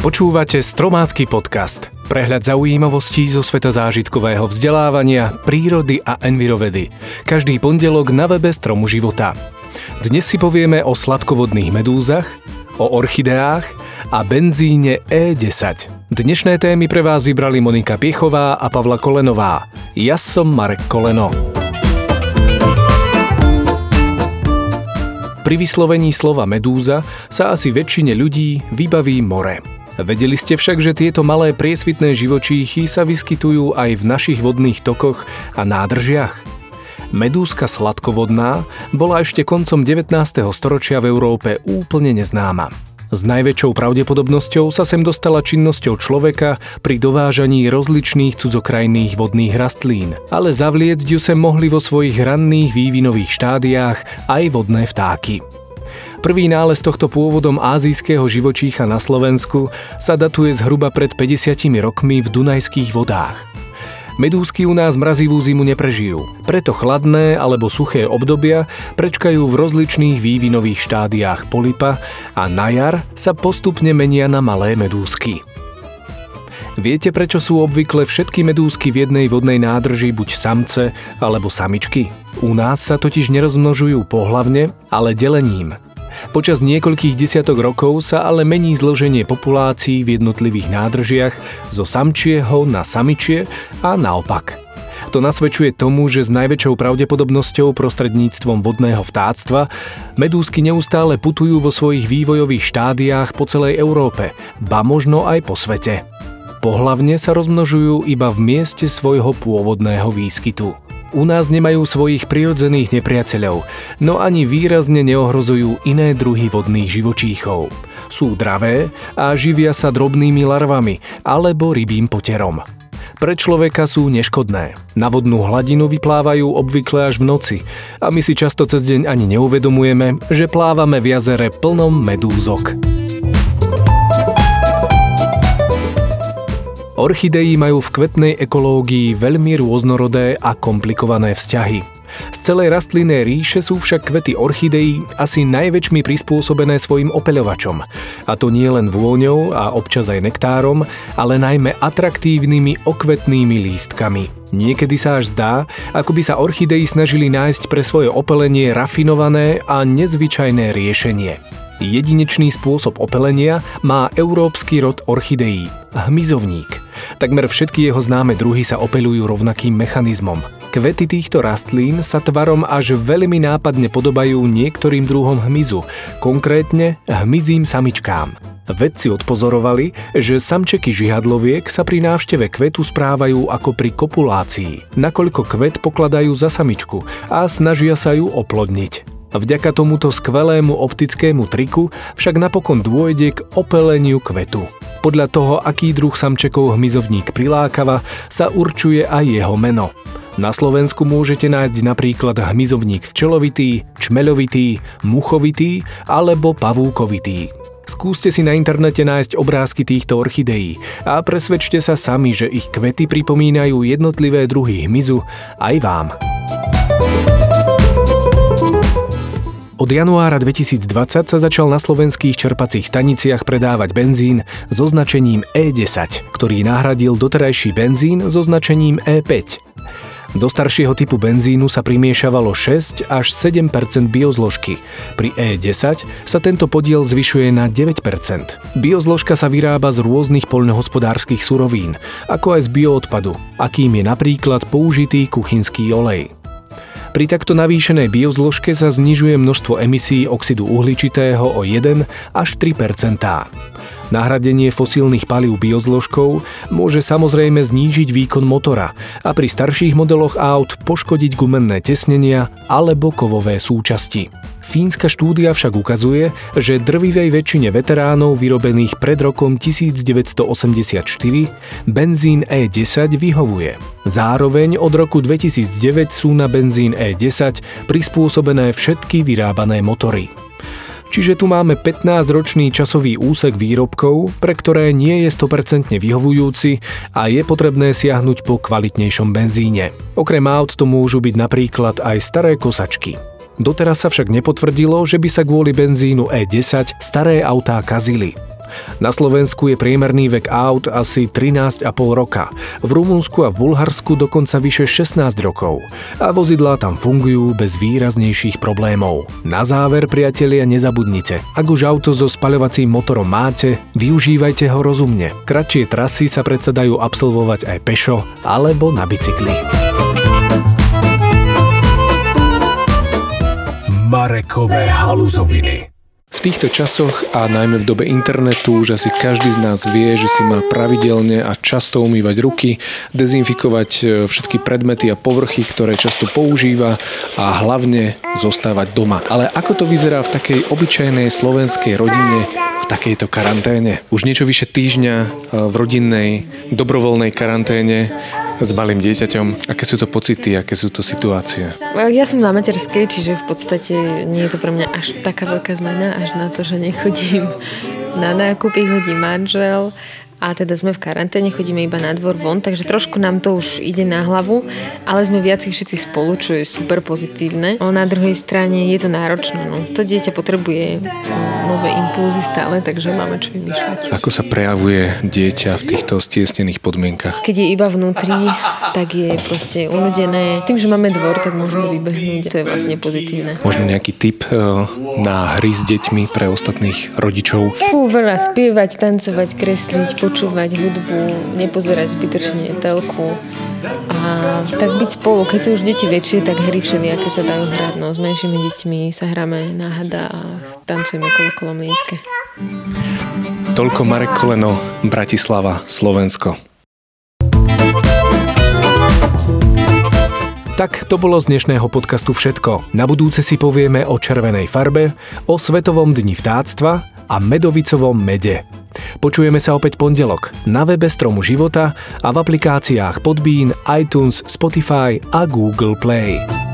Počúvate Stromácky podcast. Prehľad zaujímavostí zo sveta zážitkového vzdelávania, prírody a envirovedy. Každý pondelok na webe Stromu života. Dnes si povieme o sladkovodných medúzach, o orchideách a benzíne E10. Dnešné témy pre vás vybrali Monika Piechová a Pavla Kolenová. Ja som Marek Koleno. Pri vyslovení slova medúza sa asi väčšine ľudí vybaví more. Vedeli ste však, že tieto malé priesvitné živočíchy sa vyskytujú aj v našich vodných tokoch a nádržiach? Medúzka sladkovodná bola ešte koncom 19. storočia v Európe úplne neznáma. S najväčšou pravdepodobnosťou sa sem dostala činnosťou človeka pri dovážaní rozličných cudzokrajných vodných rastlín, ale zavliecť ju sem mohli vo svojich ranných vývinových štádiách aj vodné vtáky. Prvý nález tohto pôvodom azijského živočícha na Slovensku sa datuje zhruba pred 50 rokmi v Dunajských vodách. Medúzky u nás mrazivú zimu neprežijú, preto chladné alebo suché obdobia prečkajú v rozličných vývinových štádiách polipa a na jar sa postupne menia na malé medúzky. Viete, prečo sú obvykle všetky medúzky v jednej vodnej nádrži buď samce alebo samičky? U nás sa totiž nerozmnožujú pohlavne, ale delením – Počas niekoľkých desiatok rokov sa ale mení zloženie populácií v jednotlivých nádržiach zo samčieho na samičie a naopak. To nasvedčuje tomu, že s najväčšou pravdepodobnosťou prostredníctvom vodného vtáctva medúzky neustále putujú vo svojich vývojových štádiách po celej Európe, ba možno aj po svete. Pohlavne sa rozmnožujú iba v mieste svojho pôvodného výskytu. U nás nemajú svojich prirodzených nepriateľov, no ani výrazne neohrozujú iné druhy vodných živočíchov. Sú dravé a živia sa drobnými larvami alebo rybím poterom. Pre človeka sú neškodné. Na vodnú hladinu vyplávajú obvykle až v noci a my si často cez deň ani neuvedomujeme, že plávame v jazere plnom medúzok. Orchidei majú v kvetnej ekológii veľmi rôznorodé a komplikované vzťahy. Z celej rastlinnej ríše sú však kvety orchidei asi najväčšmi prispôsobené svojim opeľovačom. A to nie len vôňou a občas aj nektárom, ale najmä atraktívnymi okvetnými lístkami. Niekedy sa až zdá, ako by sa orchidei snažili nájsť pre svoje opelenie rafinované a nezvyčajné riešenie. Jedinečný spôsob opelenia má európsky rod orchideí – hmyzovník. Takmer všetky jeho známe druhy sa opelujú rovnakým mechanizmom. Kvety týchto rastlín sa tvarom až veľmi nápadne podobajú niektorým druhom hmyzu, konkrétne hmyzím samičkám. Vedci odpozorovali, že samčeky žihadloviek sa pri návšteve kvetu správajú ako pri kopulácii, nakoľko kvet pokladajú za samičku a snažia sa ju oplodniť. Vďaka tomuto skvelému optickému triku však napokon dôjde k opeleniu kvetu. Podľa toho, aký druh samčekov hmyzovník prilákava, sa určuje aj jeho meno. Na Slovensku môžete nájsť napríklad hmyzovník včelovitý, čmeľovitý, muchovitý alebo pavúkovitý. Skúste si na internete nájsť obrázky týchto orchideí a presvedčte sa sami, že ich kvety pripomínajú jednotlivé druhy hmyzu aj vám. Od januára 2020 sa začal na slovenských čerpacích staniciach predávať benzín so značením E10, ktorý nahradil doterajší benzín so značením E5. Do staršieho typu benzínu sa primiešavalo 6 až 7% biozložky. Pri E10 sa tento podiel zvyšuje na 9% Biozložka sa vyrába z rôznych poľnohospodárskych surovín, ako aj z bioodpadu, akým je napríklad použitý kuchynský olej. Pri takto navýšenej biozložke sa znižuje množstvo emisí oxidu uhličitého o 1 až 3% Nahradenie fosílnych palív biozložkou môže samozrejme znížiť výkon motora a pri starších modeloch aut poškodiť gumenné tesnenia alebo kovové súčasti. Fínska štúdia však ukazuje, že drvivej väčšine veteránov vyrobených pred rokom 1984 benzín E10 vyhovuje. Zároveň od roku 2009 sú na benzín E10 prispôsobené všetky vyrábané motory. Čiže tu máme 15-ročný časový úsek výrobkov, pre ktoré nie je 100% vyhovujúci a je potrebné siahnuť po kvalitnejšom benzíne. Okrem aut to môžu byť napríklad aj staré kosačky. Doteraz sa však nepotvrdilo, že by sa kvôli benzínu E10 staré autá kazili. Na Slovensku je priemerný vek aut asi 13,5 roka. V Rumunsku a v Bulharsku dokonca vyše 16 rokov. A vozidlá tam fungujú bez výraznejších problémov. Na záver, priatelia, nezabudnite. Ak už auto so spaľovacím motorom máte, využívajte ho rozumne. Kratšie trasy sa predsa dajú absolvovať aj pešo alebo na bicykli. Marekové haluzoviny. V týchto časoch a najmä v dobe internetu už asi každý z nás vie, že si má pravidelne a často umývať ruky, dezinfikovať e, všetky predmety a povrchy, ktoré často používa a hlavne zostávať doma. Ale ako to vyzerá v takej obyčajnej slovenskej rodine v takejto karanténe? Už niečo vyše týždňa e, v rodinnej dobrovoľnej karanténe s malým dieťaťom. Aké sú to pocity, aké sú to situácie? Ja som na materskej, čiže v podstate nie je to pre mňa až taká veľká zmena, až na to, že nechodím na nákupy, chodí manžel a teda sme v karanténe, chodíme iba na dvor von, takže trošku nám to už ide na hlavu, ale sme viac všetci spolu, čo je super pozitívne. Ale na druhej strane je to náročné. No. To dieťa potrebuje nové impulzy stále, takže máme čo vymýšľať. Ako sa prejavuje dieťa v týchto stiesnených podmienkach? Keď je iba vnútri, tak je proste unudené. Tým, že máme dvor, tak môžeme vybehnúť. To je vlastne pozitívne. Možno nejaký tip eh, na hry s deťmi pre ostatných rodičov? Fú, veľa spievať, tancovať, kresliť, počúvať hudbu, nepozerať zbytočne telku a tak byť spolu. Keď sú už deti väčšie, tak hry všelijaké sa dajú hrať. No, s menšími deťmi sa hráme na hada a tancujeme kolo kolomlínske. Toľko Marek Koleno, Bratislava, Slovensko. Tak to bolo z dnešného podcastu všetko. Na budúce si povieme o červenej farbe, o Svetovom dni vtáctva a medovicovom mede. Počujeme sa opäť pondelok na webe Stromu života a v aplikáciách Podbean, iTunes, Spotify a Google Play.